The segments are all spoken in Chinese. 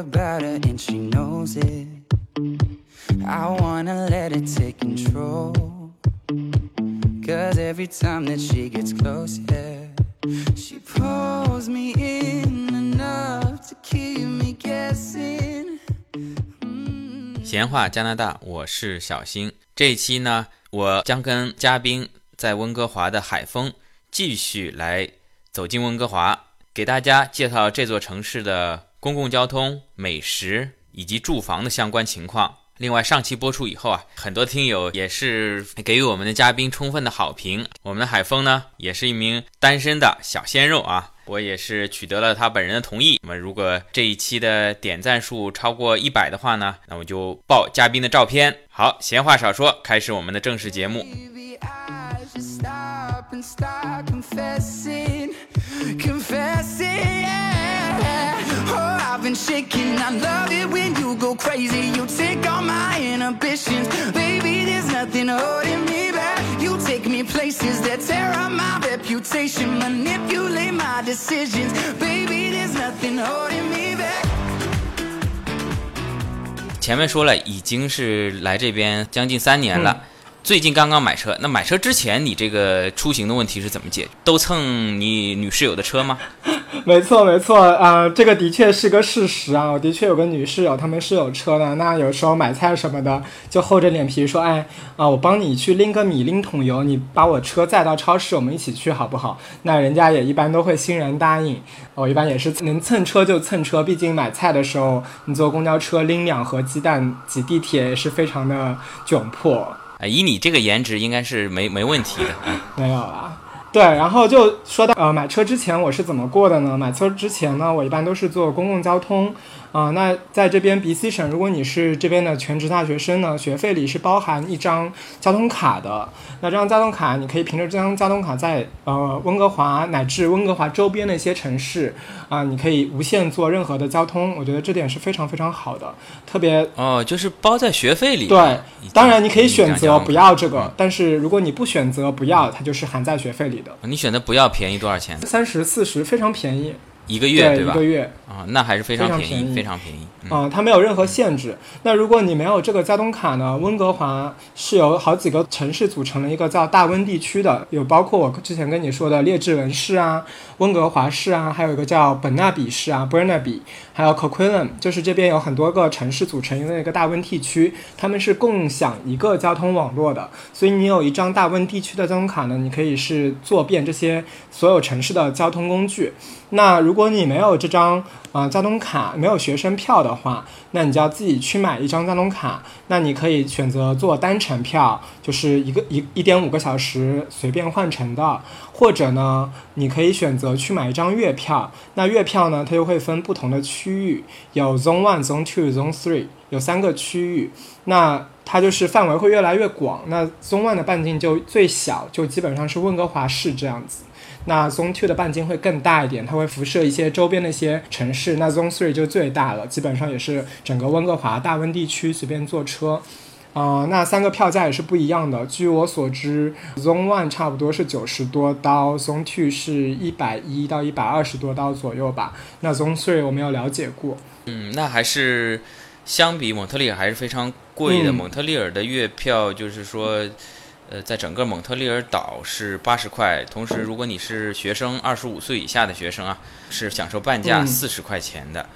about her and she knows it. I wanna let it take control. Cause every time that she gets close, yeah, she pulls me in enough to keep me guessing. 闲话加拿大，我是小新。这一期呢，我将跟嘉宾在温哥华的海峰继续来走进温哥华，给大家介绍这座城市的公共交通、美食以及住房的相关情况。另外，上期播出以后啊，很多听友也是给予我们的嘉宾充分的好评。我们的海峰呢，也是一名单身的小鲜肉啊，我也是取得了他本人的同意。那么，如果这一期的点赞数超过一百的话呢，那我就爆嘉宾的照片。好，闲话少说，开始我们的正式节目。I love it when you go crazy. You take all my inhibitions, baby. There's nothing holding me back. You take me places that tear up my reputation, manipulate my decisions, baby. There's nothing holding me back. 前面说了，已经是来这边将近三年了。最近刚刚买车，那买车之前你这个出行的问题是怎么解决？都蹭你女室友的车吗？没错，没错，啊、这个的确是个事实啊。我的确有个女室友，她们是有车的。那有时候买菜什么的，就厚着脸皮说：“哎，啊、我帮你去拎个米，拎桶油，你把我车载到超市，我们一起去好不好？”那人家也一般都会欣然答应。我一般也是能蹭车就蹭车，毕竟买菜的时候，你坐公交车拎两盒鸡蛋，挤地铁也是非常的窘迫。啊，以你这个颜值，应该是没没问题的。嗯 没有啦。对，然后就说到呃，买车之前我是怎么过的呢？买车之前呢，我一般都是坐公共交通啊、那在这边 BC 省，如果你是这边的全职大学生呢，学费里是包含一张交通卡的。那这张交通卡，你可以凭着这张交通卡在呃温哥华乃至温哥华周边的一些城市啊、你可以无限做任何的交通。我觉得这点是非常非常好的，特别哦，就是包在学费里。对当然，你可以选择不要这嗯个，但是如果你不选择不要，它就是含在学费里的。你选择不要便宜多少钱？三十四十非常便宜，一个月对吧一个？月啊、那还是非常便宜，非常便宜非常便宜。嗯，啊、它没有任何限制。那如果你没有这个交通卡呢？温哥华是由好几个城市组成了一个叫大温地区的，有包括我之前跟你说的列治文市啊、温哥华市啊，还有一个叫本纳比市啊 （Burnaby），还有 Coquitlam，就是这边有很多个城市组成的一个大温地区，他们是共享一个交通网络的。所以你有一张大温地区的交通卡呢，你可以是坐遍这些所有城市的交通工具。那如果你没有这张呃交通卡，没有学生票的话，那你就要自己去买一张交通卡。那你可以选择坐单程票，就是一个一一点五个小时随便换乘的，或者呢，你可以选择去买一张月票。那月票呢，它又会分不同的区域，有 Zone One、Zone Two、Zone Three，有三个区域。那它就是范围会越来越广。那 Zone One 的半径就最小，就基本上是温哥华市这样子。那 Zone Two 的半径会更大一点，它会辐射一些周边的一些城市。那 Zone Three 就最大了，基本上也是整个温哥华大温地区随便坐车。呃，那三个票价也是不一样的。据我所知，Zone One 差不多是九十多刀，Zone Two 是一百一到一百二十多刀左右吧。那 Zone Three 我没有了解过。嗯，那还是相比蒙特利尔还是非常贵的。嗯蒙特利尔的月票就是说，呃，在整个蒙特利尔岛是八十块，同时如果你是学生，二十五岁以下的学生啊，是享受半价嗯四十块钱的。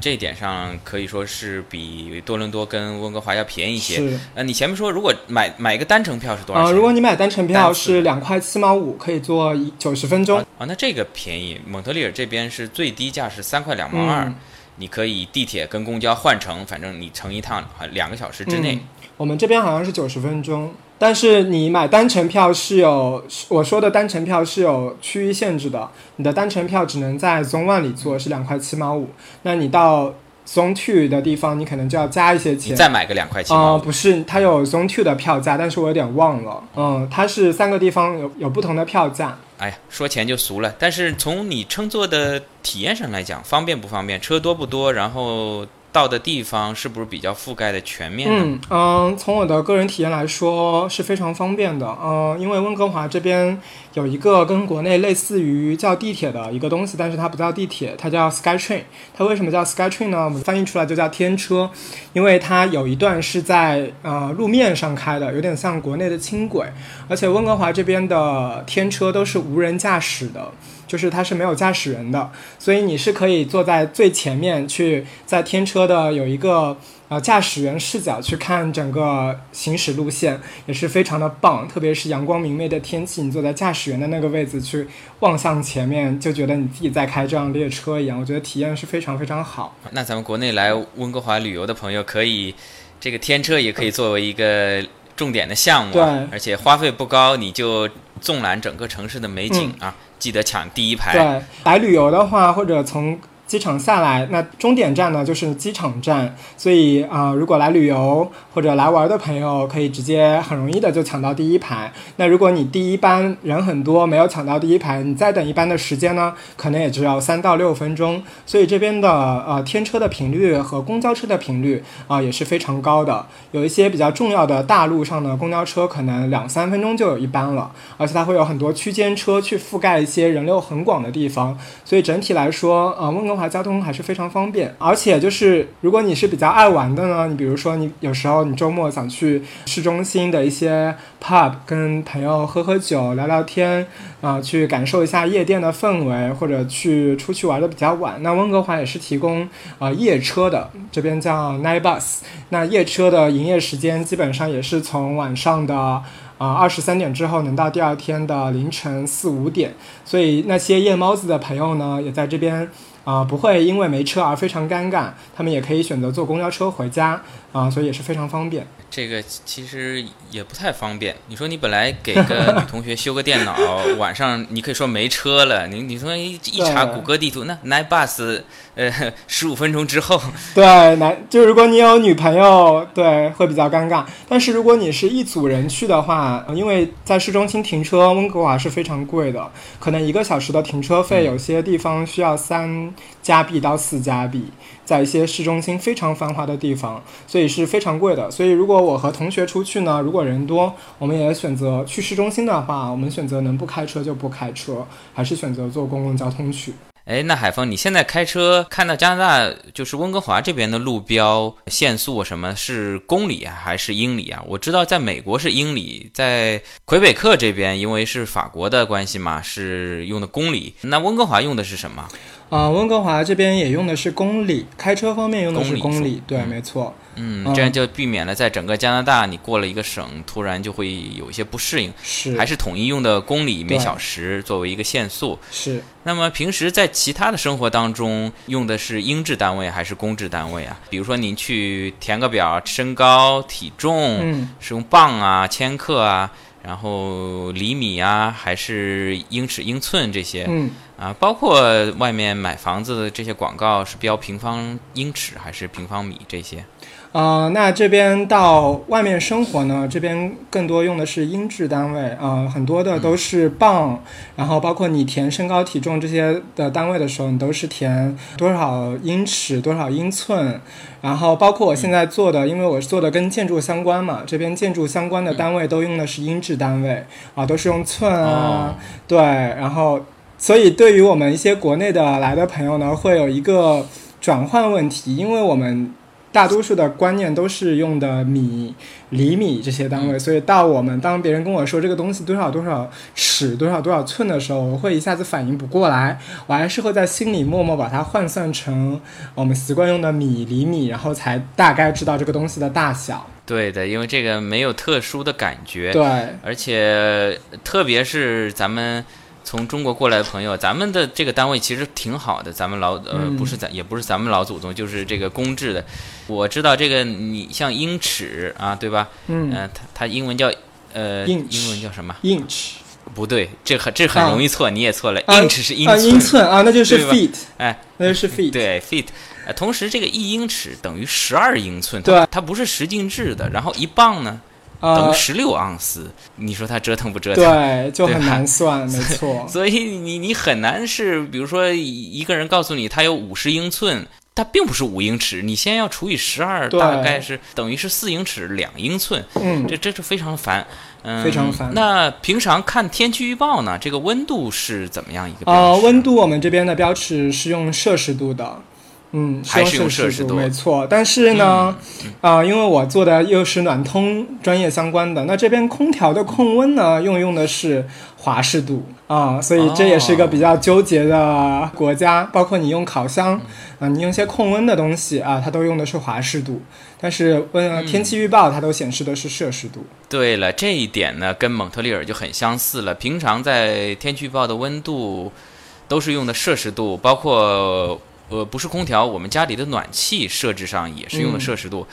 这一点上可以说是比多伦多跟温哥华要便宜一些。呃，你前面说如果买买一个单程票是多少啊、钱？如果你买单程票是两块七毛五，可以坐一九十分钟。啊，那这个便宜。蒙特利尔这边是最低价是三块两毛二、嗯你可以地铁跟公交换乘，反正你乘一趟啊两个小时之内。嗯我们这边好像是九十分钟，但是你买单程票是有我说的单程票是有区域限制的，你的单程票只能在 Zone One 里做，是两块七毛五。那你到 Zone Two 的地方，你可能就要加一些你钱。再买个两块七啊。不是，它有 Zone Two 的票价，但是我有点忘了。嗯，它是三个地方有有不同的票价。哎呀，说钱就俗了。但是从你乘坐的体验上来讲，方便不方便？车多不多？然后到的地方是不是比较覆盖的全面？嗯嗯，从我的个人体验来说是非常方便的。嗯，因为温哥华这边有一个跟国内类似于叫地铁的一个东西，但是它不叫地铁，它叫 SkyTrain。它为什么叫 SkyTrain 呢？我们翻译出来就叫天车，因为它有一段是在呃路面上开的，有点像国内的轻轨。而且温哥华这边的天车都是无人驾驶的。就是它是没有驾驶员的，所以你是可以坐在最前面去，在天车的有一个呃驾驶员视角去看整个行驶路线，也是非常的棒。特别是阳光明媚的天气，你坐在驾驶员的那个位置去望向前面，就觉得你自己在开这辆列车一样。我觉得体验是非常非常好。那咱们国内来温哥华旅游的朋友，可以这个天车也可以作为一个重点的项目，对，而且花费不高，你就纵览整个城市的美景啊。记得抢第一排。对，来旅游的话，或者从。机场下来，那终点站呢就是机场站，所以啊，如果来旅游或者来玩的朋友，可以直接很容易的就抢到第一排。那如果你第一班人很多，没有抢到第一排，你再等一班的时间呢，可能也只有三到六分钟。所以这边的呃天车的频率和公交车的频率啊也是非常高的。有一些比较重要的大路上的公交车，可能两三分钟就有一班了，而且它会有很多区间车去覆盖一些人流很广的地方。所以整体来说，呃，温哥。华交通还是非常方便，而且就是如果你是比较爱玩的呢，你比如说你有时候你周末想去市中心的一些 pub 跟朋友喝喝酒、聊聊天，啊，去感受一下夜店的氛围，或者去出去玩的比较晚，那温哥华也是提供啊夜车的，这边叫 night bus，那夜车的营业时间基本上也是从晚上的。啊，二十三点之后能到第二天的凌晨四五点，所以那些夜猫子的朋友呢，也在这边啊，不会因为没车而非常尴尬，他们也可以选择坐公交车回家啊，所以也是非常方便。这个其实也不太方便。你说你本来给个女同学修个电脑，晚上你可以说没车了，你你说一查谷歌地图，那 night bus，呃，十五分钟之后。对，男就如果你有女朋友，对，会比较尴尬。但是如果你是一组人去的话，因为在市中心停车，温哥华是非常贵的，可能一个小时的停车费，有些地方需要三加币到四加币。在一些市中心非常繁华的地方，所以是非常贵的。所以如果我和同学出去呢，如果人多，我们也选择去市中心的话，我们选择能不开车就不开车，还是选择坐公共交通去。哎，那海峰，你现在开车看到加拿大，就是温哥华这边的路标限速什么是公里，还是英里啊？我知道在美国是英里，在魁北克这边，因为是法国的关系嘛，是用的公里。那温哥华用的是什么？啊，温哥华这边也用的是公里，开车方面用的是公里，对，没错。嗯，这样就避免了在整个加拿大你过了一个省，突然就会有一些不适应。是，还是统一用的公里每小时作为一个限速。是。那么平时在其他的生活当中用的是英制单位还是公制单位啊？比如说您去填个表，身高体重是用磅啊、千克啊。然后厘米啊，还是英尺、英寸这些，嗯，啊，包括外面买房子的这些广告是标平方英尺还是平方米这些。呃，那这边到外面生活呢，这边更多用的是英制单位，呃，很多的都是磅，然后包括你填身高体重这些的单位的时候，你都是填多少英尺、多少英寸，然后包括我现在做的，因为我是做的跟建筑相关嘛，这边建筑相关的单位都用的是英制单位，啊，都是用寸啊，对，然后所以对于我们一些国内的来的朋友呢，会有一个转换问题，因为我们。大多数的观念都是用的米、厘米这些单位，所以到我们当别人跟我说这个东西多少多少尺、多少多少寸的时候，我会一下子反应不过来，我还是会在心里默默把它换算成我们习惯用的米、厘米，然后才大概知道这个东西的大小。对的，因为这个没有特殊的感觉。对，而且特别是咱们。从中国过来的朋友，咱们的这个单位其实挺好的。咱们老呃不是咱也不是咱们老祖宗，就是这个公制的。我知道这个，你像英尺啊，对吧？嗯，它它英文叫呃，英文叫什么？inch？不对，这很这很容易错，你也错了。inch 是英英寸啊，那就是 feet。哎，那就是 feet。对 feet。呃，同时这个一英尺等于十二英寸，对，它不是十进制的。然后一磅呢？等于十六盎司，你说它折腾不折腾？对，就很难算，没错。所以你你很难是，比如说一个人告诉你他有五十英寸，它并不是五英尺，你先要除以十二，大概是等于是四英尺两英寸，嗯，这这是非常烦，嗯，非常烦。那平常看天气预报呢，这个温度是怎么样一个标呃，温度我们这边的标尺是用摄氏度的，嗯，还是用摄摄氏度嗯没错。但是呢，啊、因为我做的又是暖通专业相关的，那这边空调的控温呢，用用的是华氏度啊、所以这也是一个比较纠结的国家。包括你用烤箱，啊、你用一些控温的东西啊，它都用的是华氏度，但是温、嗯天气预报它都显示的是摄氏度。对了，这一点呢，跟蒙特利尔就很相似了。平常在天气预报的温度都是用的摄氏度，包括呃不是空调，我们家里的暖气设置上也是用的嗯摄氏度。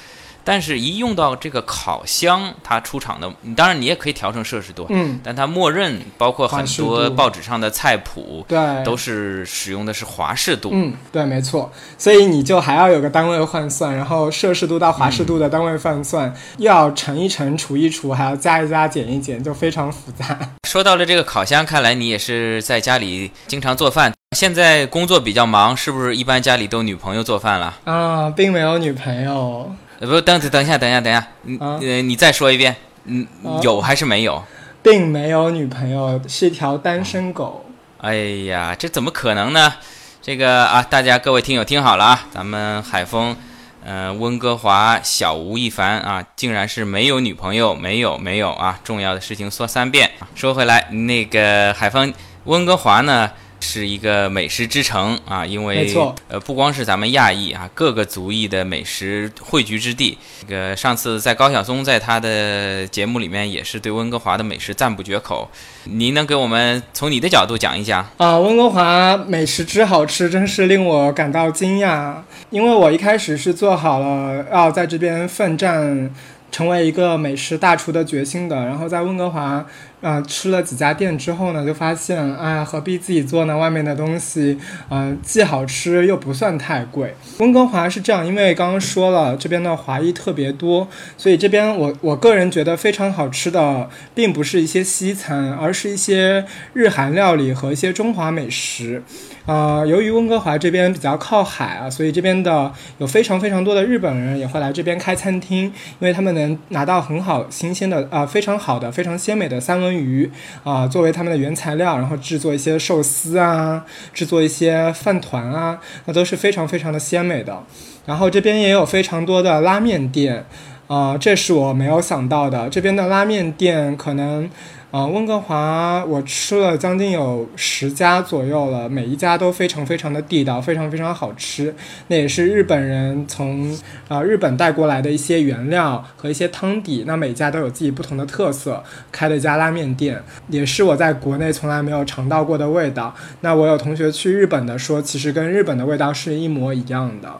但是，一用到这个烤箱，它出厂的，当然你也可以调成摄氏度，嗯，但它默认包括很多报纸上的菜谱对，都是使用的是华氏度。嗯，对，没错，所以你就还要有个单位换算，然后摄氏度到华氏度的单位换算，又要乘一乘、除一除，还要加一加、减一减，就非常复杂。说到了这个烤箱，看来你也是在家里经常做饭。现在工作比较忙，是不是一般家里都女朋友做饭了？啊，并没有女朋友，呃，不，等等等一下，等一下，等一下，你、啊呃，你再说一遍，嗯，啊有还是没有？并没有女朋友，是一条单身狗。哎呀，这怎么可能呢？这个啊，大家各位听友听好了啊，咱们海峰，呃，温哥华小吴亦凡啊，竟然是没有女朋友，没有没有啊，重要的事情说三遍。说回来，那个海峰，温哥华呢？是一个美食之城啊，因为呃，不光是咱们亚裔啊，各个族裔的美食汇聚之地。这个上次在高晓松在他的节目里面也是对温哥华的美食赞不绝口。您能给我们从你的角度讲一讲？啊，温哥华美食之好吃，真是令我感到惊讶。因为我一开始是做好了要在这边奋战，成为一个美食大厨的决心的。然后在温哥华，啊、吃了几家店之后呢，就发现，哎，何必自己做呢？外面的东西，嗯、既好吃又不算太贵。温哥华是这样，因为刚刚说了，这边的华裔特别多，所以这边我我个人觉得非常好吃的，并不是一些西餐，而是一些日韩料理和一些中华美食。呃，由于温哥华这边比较靠海啊，所以这边的有非常非常多的日本人也会来这边开餐厅，因为他们能拿到很好新鲜的啊、非常好的、非常鲜美的三文鱼啊、作为他们的原材料，然后制作一些寿司啊，制作一些饭团啊，那都是非常非常的鲜美的。然后这边也有非常多的拉面店，啊、这是我没有想到的。这边的拉面店可能，啊、温哥华我吃了将近有十家左右了，每一家都非常非常的地道，非常非常好吃。那也是日本人从啊、日本带过来的一些原料和一些汤底，那每家都有自己不同的特色，开了一家拉面店，也是我在国内从来没有尝到过的味道。那我有同学去日本的说，其实跟日本的味道是一模一样的。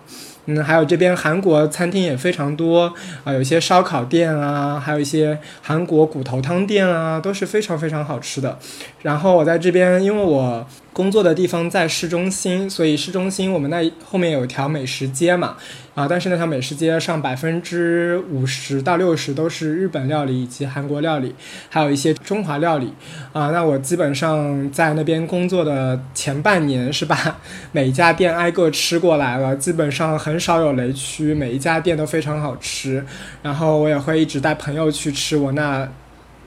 嗯，还有这边韩国餐厅也非常多啊、有些烧烤店啊，还有一些韩国骨头汤店啊，都是非常非常好吃的。然后我在这边，因为我工作的地方在市中心，所以市中心我们那后面有一条美食街嘛，啊，但是那条美食街上百分之五十到六十都是日本料理以及韩国料理，还有一些中华料理啊。那我基本上在那边工作的前半年是把 每一家店挨个吃过来了，基本上很少有雷区，每一家店都非常好吃。然后我也会一直带朋友去吃我那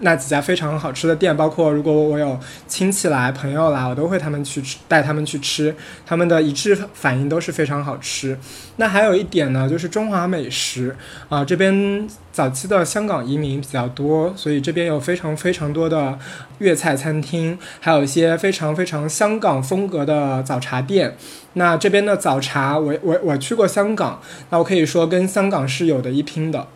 那几家非常好吃的店，包括如果我有亲戚来、朋友来，我都会他们去吃，带他们去吃，他们的一致反应都是非常好吃。那还有一点呢，就是中华美食啊、这边早期的香港移民比较多，所以这边有非常非常多的粤菜餐厅，还有一些非常非常香港风格的早茶店。那这边的早茶，我我我去过香港，那我可以说跟香港是有的一拼的。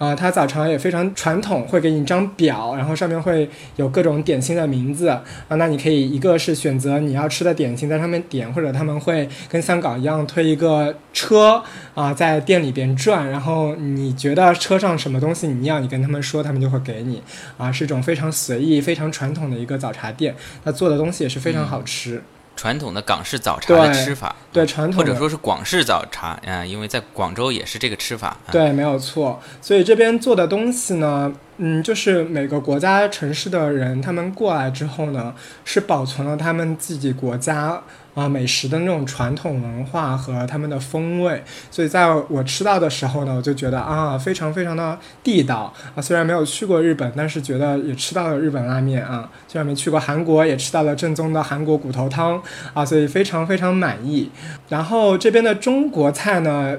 啊、它早茶也非常传统，会给你一张表，然后上面会有各种点心的名字啊。那你可以一个是选择你要吃的点心，在上面点，或者他们会跟香港一样推一个车啊、在店里边转，然后你觉得车上什么东西你要，你跟他们说，他们就会给你啊，是一种非常随意、非常传统的一个早茶店。那做的东西也是非常好吃，传统的港式早茶的吃法，对传统或者说是广式早茶嗯、因为在广州也是这个吃法。啊、对，没有错。所以这边做的东西呢，嗯，就是每个国家城市的人，他们过来之后呢，是保存了他们自己国家啊、美食的那种传统文化和他们的风味，所以在我吃到的时候呢，我就觉得啊，非常非常的地道啊。虽然没有去过日本，但是觉得也吃到了日本拉面啊。虽然没去过韩国，也吃到了正宗的韩国骨头汤啊，所以非常非常满意。然后这边的中国菜呢，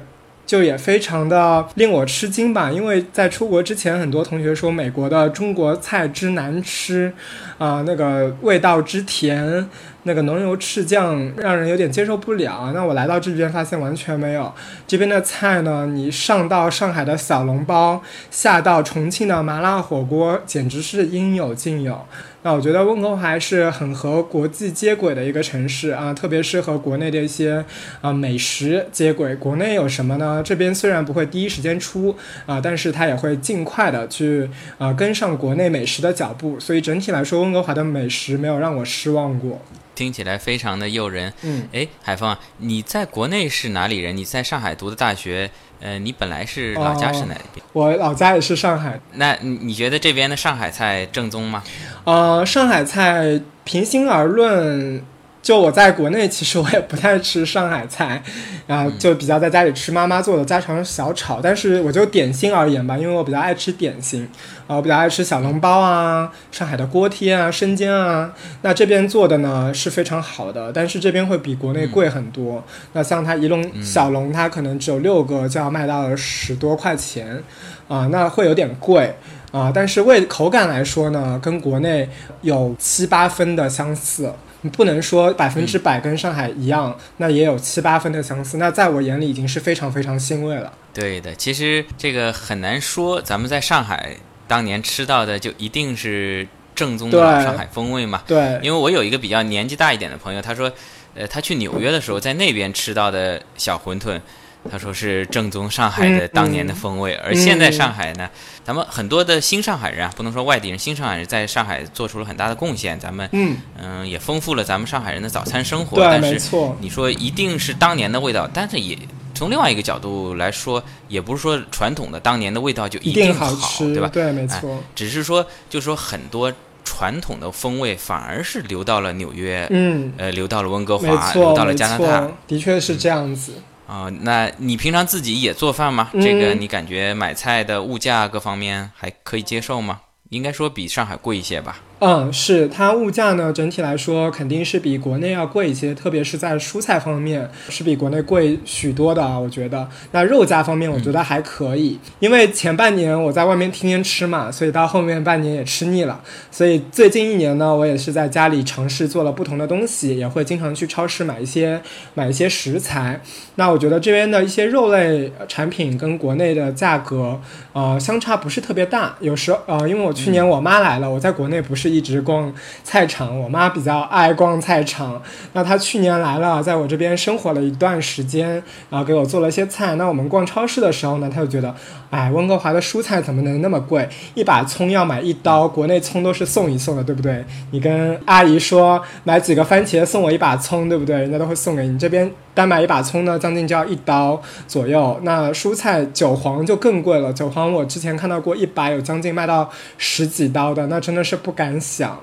就也非常的令我吃惊吧，因为在出国之前，很多同学说美国的中国菜之难吃，啊、那个味道之甜，那个浓油赤酱让人有点接受不了。那我来到这边发现完全没有，这边的菜呢，你上到上海的小笼包，下到重庆的麻辣火锅，简直是应有尽有。那我觉得温哥华是很和国际接轨的一个城市啊，特别是和国内的一些啊美食接轨。国内有什么呢？这边虽然不会第一时间出啊，但是它也会尽快的去啊跟上国内美食的脚步。所以整体来说，温哥华的美食没有让我失望过。听起来非常的诱人。嗯，哎，海峰啊，你在国内是哪里人？你在上海读的大学，呃，你本来是老家是哪边？我老家也是上海，那你你觉得这边的上海菜正宗吗？呃，上海菜平心而论，就我在国内，其实我也不太吃上海菜，然后、就比较在家里吃妈妈做的家常小炒。但是我就点心而言吧，因为我比较爱吃点心，啊、我比较爱吃小笼包啊、上海的锅贴啊、生煎啊。那这边做的呢是非常好的，但是这边会比国内贵很多。那像它一笼小笼，它可能只有六个，就要卖到了十多块钱，啊、那会有点贵。啊，但是味口感来说呢，跟国内有七八分的相似。你不能说百分之百跟上海一样，那也有七八分的相似。那在我眼里已经是非常非常欣慰了。对的，其实这个很难说，咱们在上海当年吃到的就一定是正宗的老上海风味嘛。对，因为我有一个比较年纪大一点的朋友，他说，呃，他去纽约的时候，在那边吃到的小馄饨，他说是正宗上海的嗯当年的风味。而现在上海呢，咱们很多的新上海人啊，不能说外地人，新上海人在上海做出了很大的贡献，咱们嗯，嗯、也丰富了咱们上海人的早餐生活。对，但是没错，你说一定是当年的味道，但是也从另外一个角度来说，也不是说传统的当年的味道就一定好吃，对吧？对没错。只是说，就是说很多传统的风味反而是流到了纽约，嗯，呃，流到了温哥华，流，到了加拿大，的确是这样子。啊、那你平常自己也做饭吗？嗯这个你感觉买菜的物价各方面还可以接受吗？应该说比上海贵一些吧。嗯，是它物价呢，整体来说肯定是比国内要贵一些，特别是在蔬菜方面是比国内贵许多的啊，我觉得。那肉价方面，我觉得还可以，因为前半年我在外面天天吃嘛，所以到后面半年也吃腻了。所以最近一年呢，我也是在家里尝试做了不同的东西，也会经常去超市买一些买一些食材。那我觉得这边的一些肉类产品跟国内的价格，呃，相差不是特别大。有时候，呃，因为我去年我妈来了，我在国内不是一直逛菜场，我妈比较爱逛菜场。那她去年来了，在我这边生活了一段时间，然后给我做了一些菜。那我们逛超市的时候呢，她就觉得，哎，温哥华的蔬菜怎么能那么贵？一把葱要买一刀，国内葱都是送一送的，对不对？你跟阿姨说买几个番茄送我一把葱，对不对？人家都会送给你。这边单买一把葱呢，将近就要一刀左右。那蔬菜韭黄就更贵了，韭黄我之前看到过一把有将近卖到十几刀的，那真的是不敢想。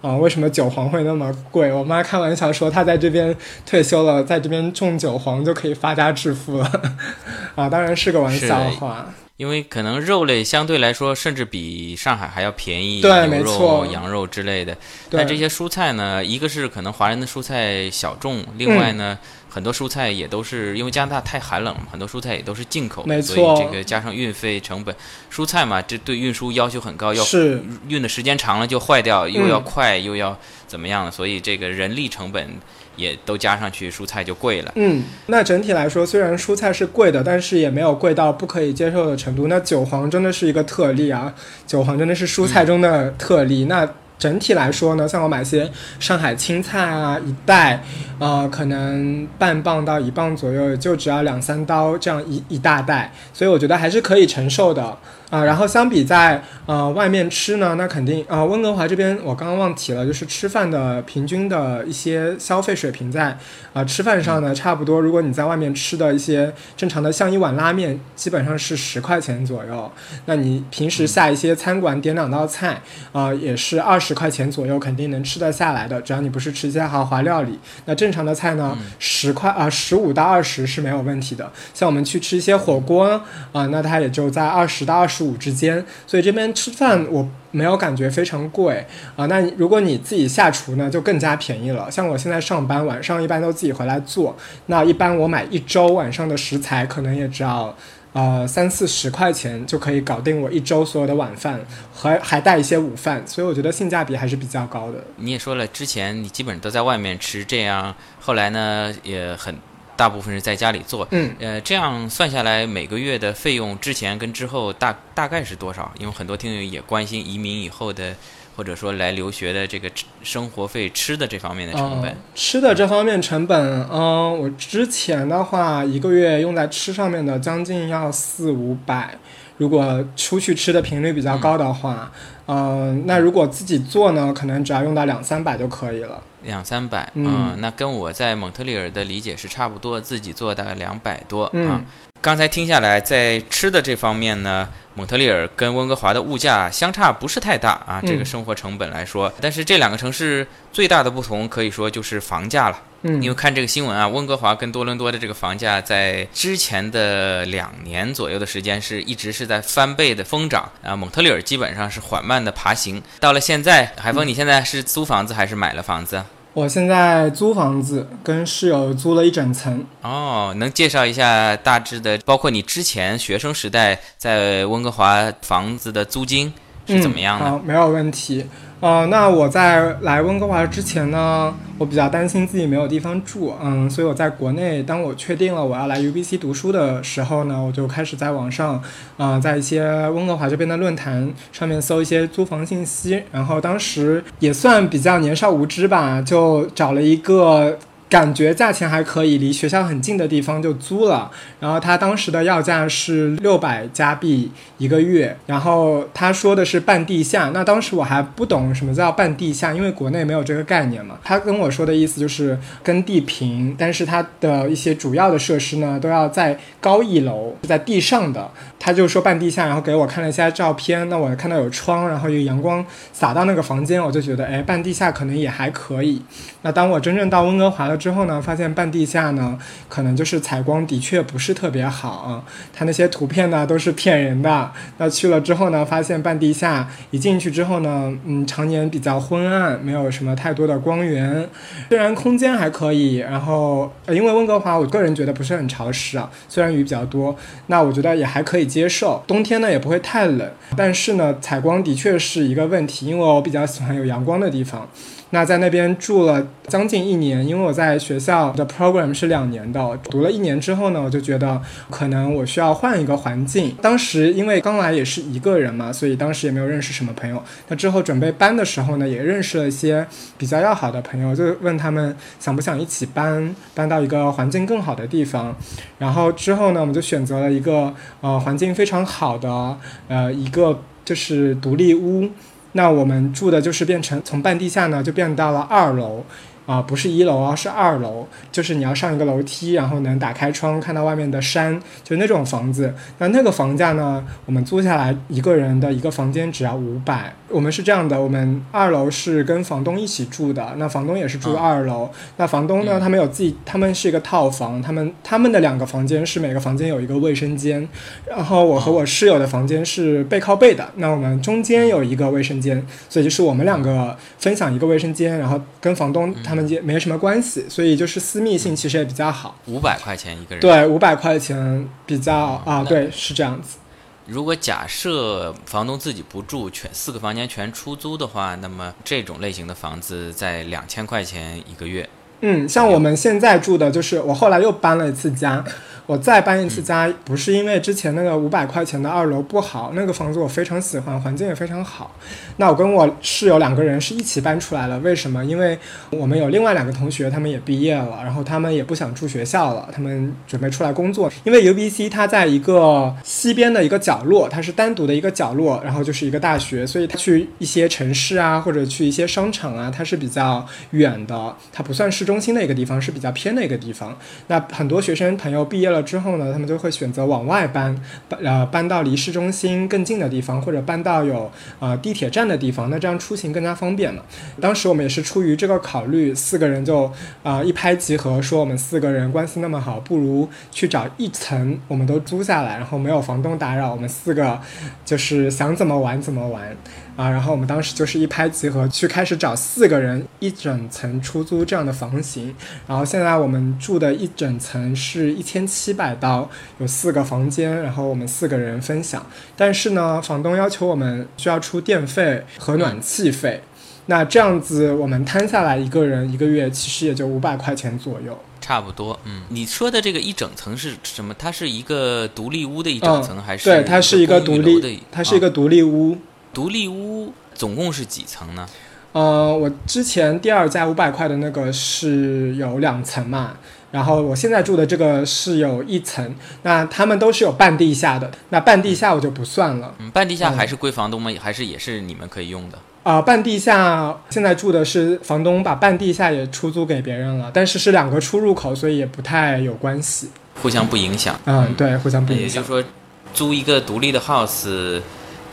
啊、为什么韭黄会那么贵？我妈开玩笑说，她在这边退休了，在这边种韭黄就可以发家致富了。啊，当然是个玩笑话。因为可能肉类相对来说，甚至比上海还要便宜，对牛肉没错、羊肉之类的。但这些蔬菜呢，一个是可能华人的蔬菜小众，另外呢，嗯很多蔬菜也都是因为加拿大太寒冷了，很多蔬菜也都是进口的，没所以这个加上运费成本，蔬菜嘛，这对运输要求很高，要是运的时间长了就坏掉，又要嗯快、又要怎么样，所以这个人力成本也都加上去，蔬菜就贵了。嗯，那整体来说，虽然蔬菜是贵的，但是也没有贵到不可以接受的程度。那韭黄真的是一个特例啊，韭黄真的是蔬菜中的特例。那整体来说呢，像我买些上海青菜啊，一袋，呃，可能半磅到一磅左右，就只要两三刀这样一一大袋，所以我觉得还是可以承受的。啊，然后相比在呃外面吃呢，那肯定啊、温哥华这边我刚刚忘提了，就是吃饭的平均的一些消费水平在啊、吃饭上呢，差不多，如果你在外面吃的一些正常的，像一碗拉面，基本上是十块钱左右，那你平时下一些餐馆点两道菜，啊、也是二十块钱左右，肯定能吃得下来的，只要你不是吃一些豪华料理。那正常的菜呢，十块啊，十五到二十是没有问题的。像我们去吃一些火锅啊、那它也就在二十到二十五之间。所以这边吃饭我没有感觉非常贵啊、那如果你自己下厨呢，就更加便宜了。像我现在上班，晚上一般都自己回来做，那一般我买一周晚上的食材，可能也只要。呃，三四十块钱就可以搞定我一周所有的晚饭，还还带一些午饭，所以我觉得性价比还是比较高的。你也说了，之前你基本都在外面吃，这样后来呢也很大部分是在家里做。嗯，呃，这样算下来，每个月的费用之前跟之后大大概是多少？因为很多听友也关心移民以后的，或者说来留学的这个生活费、吃的这方面的成本呃。吃的这方面成本，嗯、我之前的话一个月用在吃上面的将近要四五百。如果出去吃的频率比较高的话，嗯、那如果自己做呢，可能只要用到两三百就可以了。两三百，嗯那跟我在蒙特利尔的理解是差不多，自己做大概两百多、嗯啊。刚才听下来，在吃的这方面呢，蒙特利尔跟温哥华的物价相差不是太大啊，这个嗯生活成本来说，但是这两个城市最大的不同可以说就是房价了。嗯，因为看这个新闻啊，温哥华跟多伦多的这个房价在之前的两年左右的时间是一直是在翻倍的疯涨啊，蒙特利尔基本上是缓慢的爬行。到了现在，海峰，你现在是租房子还是买了房子？我现在租房子，跟室友租了一整层。哦，能介绍一下大致的，包括你之前学生时代在温哥华房子的租金是怎么样嗯、的？好，没有问题。呃，那我在来温哥华之前呢，我比较担心自己没有地方住，嗯，所以我在国内，当我确定了我要来 UBC 读书的时候呢，我就开始在网上，呃，在一些温哥华这边的论坛上面搜一些租房信息，然后当时也算比较年少无知吧，就找了一个。感觉价钱还可以，离学校很近的地方就租了。然后他当时的要价是六百加币一个月，然后他说的是半地下。那当时我还不懂什么叫半地下，因为国内没有这个概念嘛。他跟我说的意思就是跟地平，但是它的一些主要的设施呢都要在高一楼，在地上的。他就说半地下，然后给我看了一下照片。那我看到有窗，然后有阳光洒到那个房间，我就觉得，哎，半地下可能也还可以。那当我真正到温哥华的之后呢，发现半地下呢，可能就是采光的确不是特别好，它那些图片呢都是骗人的。那去了之后呢，发现半地下一进去之后呢，嗯，常年比较昏暗，没有什么太多的光源。虽然空间还可以，然后、呃、因为温哥华我个人觉得不是很潮湿啊，虽然雨比较多，那我觉得也还可以接受。冬天呢也不会太冷，但是呢采光的确是一个问题，因为我比较喜欢有阳光的地方。那在那边住了将近一年，因为我在学校的 program 是两年的，读了一年之后呢，我就觉得可能我需要换一个环境。当时因为刚来也是一个人嘛，所以当时也没有认识什么朋友。那之后准备搬的时候呢，也认识了一些比较要好的朋友，就问他们想不想一起搬，搬到一个环境更好的地方。然后之后呢，我们就选择了一个呃环境非常好的呃一个就是独立屋。那我们住的就是变成从半地下呢，就变到了二楼，啊、不是一楼啊，是二楼，就是你要上一个楼梯，然后能打开窗看到外面的山，就那种房子。那那个房价呢，我们租下来一个人的一个房间只要五百。我们是这样的，我们二楼是跟房东一起住的，那房东也是住啊二楼。那房东呢，他们有自己，他们是一个套房，他们他们的两个房间是每个房间有一个卫生间，然后我和我室友的房间是背靠背的，那我们中间有一个卫生间，所以就是我们两个分享一个卫生间，然后跟房东他们也没什么关系，所以就是私密性其实也比较好。五百块钱一个人。，对，五百块钱比较啊，对，是这样子。如果假设房东自己不住，全四个房间全出租的话，那么这种类型的房子在两千块钱一个月。嗯，像我们现在住的就是我后来又搬了一次家。我再搬一次家，不是因为之前那个五百块钱的二楼不好，那个房子我非常喜欢，环境也非常好。那我跟我室友两个人是一起搬出来了，为什么？因为我们有另外两个同学，他们也毕业了，然后他们也不想住学校了，他们准备出来工作。因为 UBC 它在一个西边的一个角落，它是单独的一个角落，然后就是一个大学，所以他去一些城市啊，或者去一些商场啊，它是比较远的，它不算市中心的一个地方，是比较偏的一个地方。那很多学生朋友毕业了。之后呢，他们就会选择往外搬，搬呃搬到离市中心更近的地方，或者搬到有呃地铁站的地方，那这样出行更加方便嘛。当时我们也是出于这个考虑，四个人就啊一拍即合，说我们四个人关系那么好，不如去找一层，我们都租下来，然后没有房东打扰，我们四个就是想怎么玩怎么玩。啊，然后我们当时就是一拍即合，去开始找四个人一整层出租这样的房型。然后现在我们住的一整层是一千七百刀，有四个房间，然后我们四个人分享。但是呢，房东要求我们需要出电费和暖气费。那这样子我们摊下来一个人一个月其实也就五百块钱左右，差不多。嗯，你说的这个一整层是什么？它是一个独立屋的一整层，还是对，它是一个独立，它是一个独立屋。独立屋总共是几层呢？呃，我之前第二家五百块的那个是有两层嘛，然后我现在住的这个是有一层。那他们都是有半地下的，那半地下我就不算了。嗯，半地下还是归房东吗？还是也是你们可以用的？啊，半地下现在住的是房东把半地下也出租给别人了，但是是两个出入口，所以也不太有关系，互相不影响。嗯，对，互相不影响。也就是说，租一个独立的 house。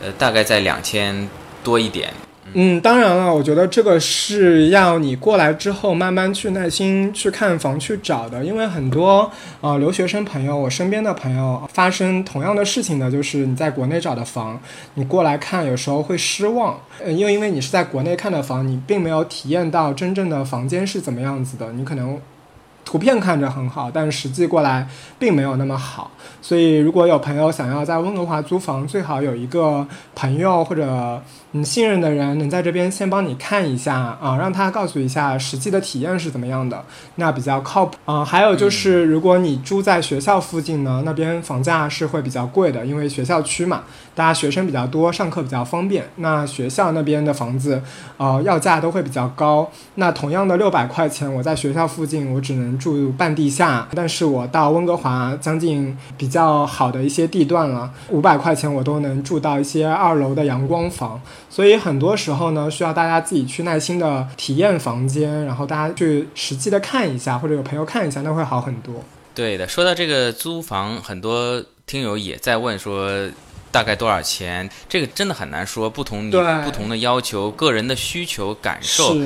呃，大概在两千多一点。嗯，当然了，我觉得这个是要你过来之后慢慢去耐心去看房去找的，因为很多呃留学生朋友，我身边的朋友发生同样的事情的，就是你在国内找的房，你过来看有时候会失望，嗯，因为因为你是在国内看的房，你并没有体验到真正的房间是怎么样子的，你可能。图片看着很好，但实际过来并没有那么好。所以，如果有朋友想要在温哥华租房，最好有一个朋友或者你信任的人能在这边先帮你看一下啊，让他告诉一下实际的体验是怎么样的，那比较靠谱啊。还有就是，如果你住在学校附近呢，那边房价是会比较贵的，因为学校区嘛，大家学生比较多，上课比较方便。那学校那边的房子，呃，要价都会比较高。那同样的六百块钱，我在学校附近，我只能。住半地下，但是我到温哥华将近比较好的一些地段了，五百块钱我都能住到一些二楼的阳光房，所以很多时候呢，需要大家自己去耐心的体验房间，然后大家去实际的看一下，或者有朋友看一下，那会好很多。对的，说到这个租房，很多听友也在问说大概多少钱，这个真的很难说，不同不同的要求，个人的需求感受。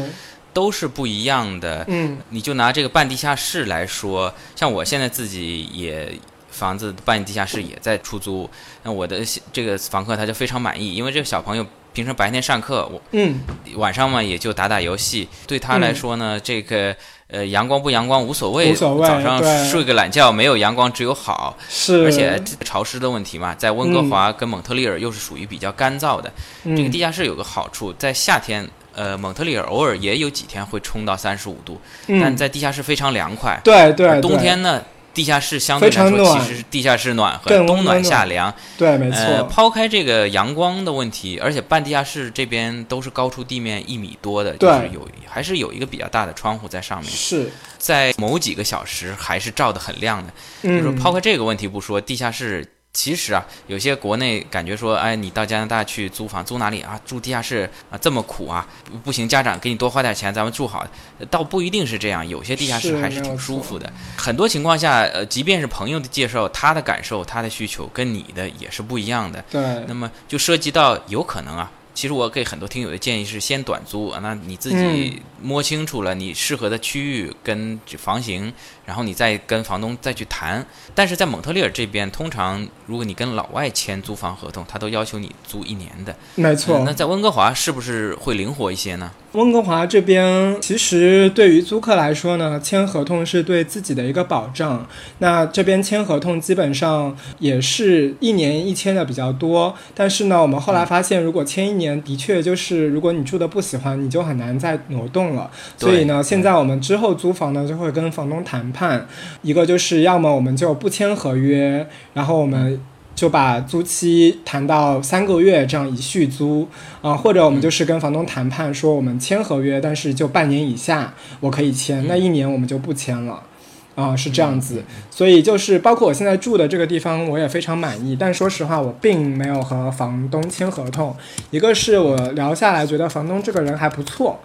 都是不一样的。嗯，你就拿这个半地下室来说，像我现在自己也房子半地下室也在出租，那我的这个房客他就非常满意，因为这个小朋友平时白天上课，我嗯，晚上嘛也就打打游戏，对他来说呢，这个呃阳光不阳光无所谓，早上睡个懒觉没有阳光只有好，是，而且潮湿的问题嘛，在温哥华跟蒙特利尔又是属于比较干燥的，这个地下室有个好处，在夏天。呃，蒙特利尔偶尔也有几天会冲到三十五度，但在地下室非常凉快。对对。冬天呢，地下室相对来说其实是地下室暖和，冬暖夏凉。对，没错。呃，抛开这个阳光的问题，而且半地下室这边都是高出地面一米多的，就是有还是有一个比较大的窗户在上面。是。在某几个小时还是照得很亮的。就是，抛开这个问题不说，地下室。其实啊，有些国内感觉说，哎，你到加拿大去租房，租哪里啊？住地下室啊，这么苦啊？不行，家长给你多花点钱，咱们住好。倒不一定是这样，有些地下室还是挺舒服的。很多情况下，呃，即便是朋友的介绍，他的感受、他的需求跟你的也是不一样的。对。那么就涉及到有可能啊。其实我给很多听友的建议是先短租啊，那你自己摸清楚了你适合的区域跟房型，然后你再跟房东再去谈。但是在蒙特利尔这边，通常如果你跟老外签租房合同，他都要求你租一年的。没错。那在温哥华是不是会灵活一些呢？温哥华这边其实对于租客来说呢，签合同是对自己的一个保障。那这边签合同基本上也是一年一签的比较多，但是呢，我们后来发现，如果签一年的确就是，如果你住的不喜欢，你就很难再挪动了。所以呢，现在我们之后租房呢，就会跟房东谈判，一个就是要么我们就不签合约，然后我们。就把租期谈到三个月，这样一续租啊、或者我们就是跟房东谈判说，我们签合约，但是就半年以下我可以签，那一年我们就不签了。啊、是这样子，所以就是包括我现在住的这个地方，我也非常满意。但说实话，我并没有和房东签合同。一个是我聊下来觉得房东这个人还不错，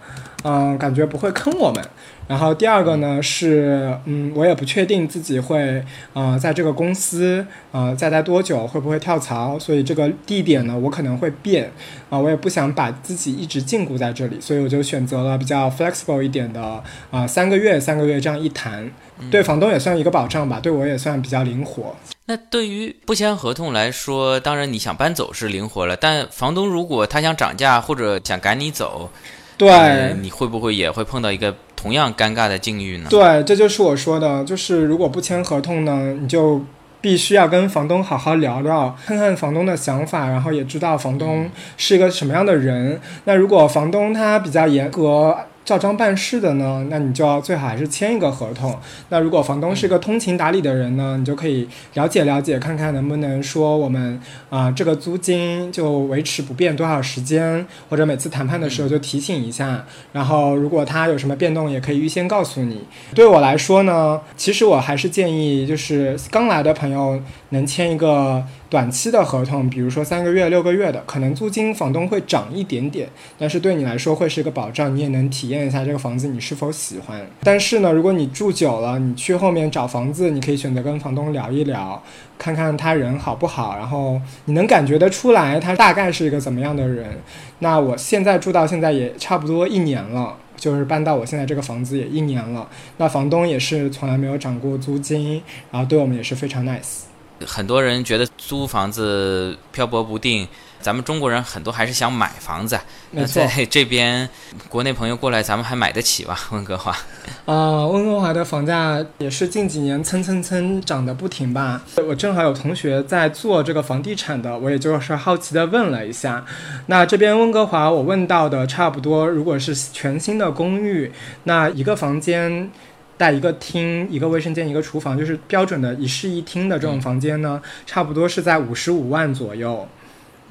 嗯、感觉不会坑我们。然后第二个呢是，嗯，我也不确定自己会，呃，在这个公司，呃，再待多久，会不会跳槽，所以这个地点呢，我可能会变，啊、我也不想把自己一直禁锢在这里，所以我就选择了比较 flexible 一点的，啊、三个月，三个月这样一谈，对房东也算一个保障吧，对我也算比较灵活。那对于不签合同来说，当然你想搬走是灵活了，但房东如果他想涨价或者想赶你走，对，呃你会不会也会碰到一个同样尴尬的境遇呢？对，这就是我说的，就是如果不签合同呢，你就必须要跟房东好好聊聊，看看房东的想法，然后也知道房东是一个什么样的人。那如果房东他比较严格。照章办事的呢，那你就要最好还是签一个合同。那如果房东是一个通情达理的人呢，你就可以了解了解，看看能不能说我们啊、这个租金就维持不变多少时间，或者每次谈判的时候就提醒一下。然后如果他有什么变动，也可以预先告诉你。对我来说呢，其实我还是建议，就是刚来的朋友能签一个短期的合同，比如说三个月、六个月的，可能租金房东会涨一点点，但是对你来说会是一个保障，你也能体验一下这个房子你是否喜欢。但是呢，如果你住久了，你去后面找房子，你可以选择跟房东聊一聊，看看他人好不好，然后你能感觉得出来他大概是一个怎么样的人。那我现在住到现在也差不多一年了。就是搬到我现在这个房子也一年了，那房东也是从来没有涨过租金，然后对我们也是非常 nice。很多人觉得租房子漂泊不定，咱们中国人很多还是想买房子。那，在这边，国内朋友过来，咱们还买得起吧？温哥华。啊、温哥华的房价也是近几年蹭蹭蹭涨得不停吧。我正好有同学在做这个房地产的，我也就是好奇的问了一下。那这边温哥华我问到的差不多，如果是全新的公寓，那一个房间。带一个厅、一个卫生间、一个厨房，就是标准的一室一厅的这种房间呢，差不多是在五十五万左右。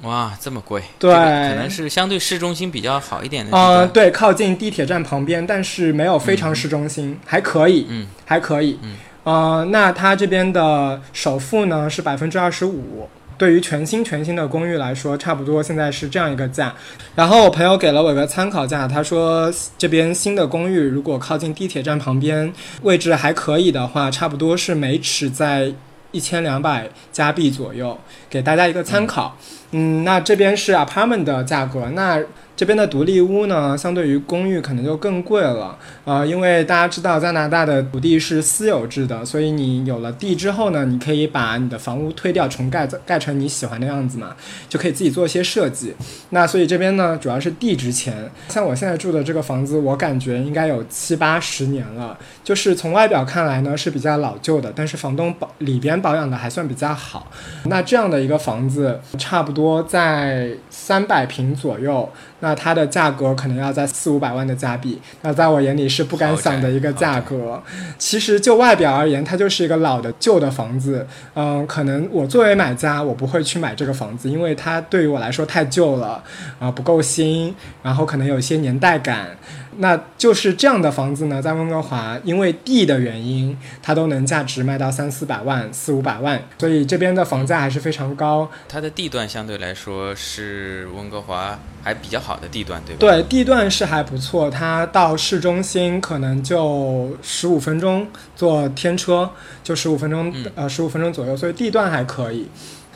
哇，这么贵？对这个可能是相对市中心比较好一点的地呃，对，靠近地铁站旁边，但是没有非常市中心，还可以，嗯，还可以。嗯，呃，那它这边的首付呢是百分之二十五。对于全新全新的公寓来说，差不多现在是这样一个价。然后我朋友给了我一个参考价，他说这边新的公寓如果靠近地铁站旁边，位置还可以的话，差不多是每尺在一千两百加币左右，给大家一个参考。嗯，那这边是 apartment 的价格，那这边的独立屋呢，相对于公寓可能就更贵了。呃，因为大家知道加拿大的土地是私有制的，所以你有了地之后呢，你可以把你的房屋推掉重盖，盖成你喜欢的样子嘛，就可以自己做一些设计。那所以这边呢，主要是地值钱。像我现在住的这个房子，我感觉应该有七八十年了，就是从外表看来呢是比较老旧的，但是房东保里边保养的还算比较好。那这样的一个房子，差不多在三百平左右，那它的价格可能要在四五百万的加币，那在我眼里是不敢想的一个价格。其实就外表而言，它就是一个老的旧的房子。嗯，可能我作为买家，我不会去买这个房子，因为它对于我来说太旧了，啊、不够新，然后可能有一些年代感。那就是这样的房子呢，在温哥华，因为地的原因，它都能价值卖到三四百万、四五百万，所以这边的房价还是非常高。它的地段相对来说是温哥华还比较好的地段，对吧？对，地段是还不错，它到市中心可能就十五分钟，坐天车就十五分钟，嗯呃，十五分钟左右，所以地段还可以。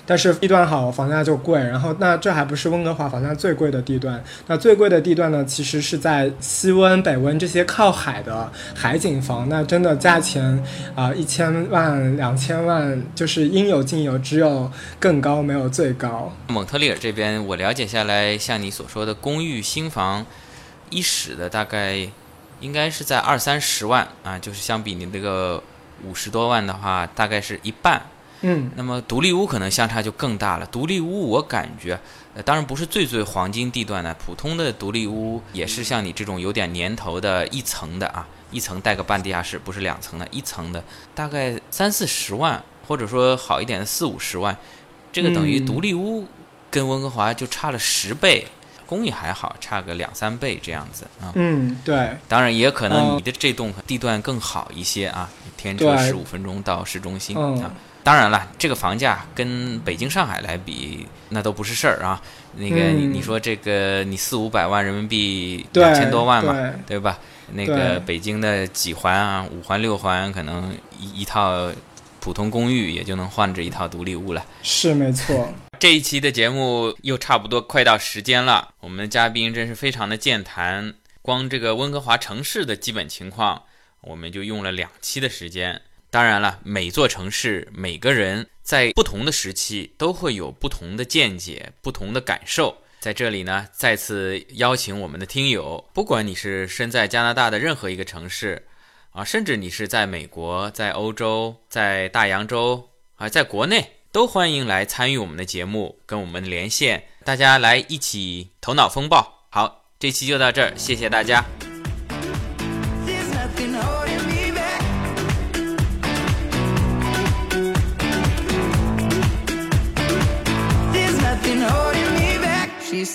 但是地段好，房价就贵。然后，那这还不是温哥华房价最贵的地段。那最贵的地段呢，其实是在西温、北温这些靠海的海景房。那真的价钱啊，一、千万、两千万，就是应有尽有，只有更高，没有最高。蒙特利尔这边，我了解下来，像你所说的公寓新房，一室的大概应该是在二三十万啊，就是相比你这个五十多万的话，大概是一半。嗯那么独立屋可能相差就更大了。独立屋我感觉，呃，当然不是最最黄金地段的，普通的独立屋也是像你这种有点年头的一层的啊，一层带个半地下室，不是两层的，一层的，大概三四十万，或者说好一点的四五十万，这个等于嗯独立屋跟温哥华就差了十倍，公寓还好，差个两三倍这样子啊。嗯，对，当然，也可能呃你的这栋地段更好一些啊，天车十五分钟到市中心嗯啊。当然了，这个房价跟北京、上海来比，那都不是事儿啊。那个你嗯你说这个你四五百万人民币，两千多万嘛，对对吧？那个北京的几环啊，五环六环，可能一一套普通公寓也就能换这一套独立屋了。是没错。这一期的节目又差不多快到时间了，我们的嘉宾真是非常的健谈，光这个温哥华城市的基本情况，我们就用了两期的时间。当然了，每座城市每个人在不同的时期都会有不同的见解、不同的感受。在这里呢，再次邀请我们的听友，不管你是身在加拿大的任何一个城市，啊，甚至你是在美国、在欧洲、在大洋洲啊，在国内，都欢迎来参与我们的节目，跟我们连线，大家来一起头脑风暴。好，这期就到这儿，谢谢大家。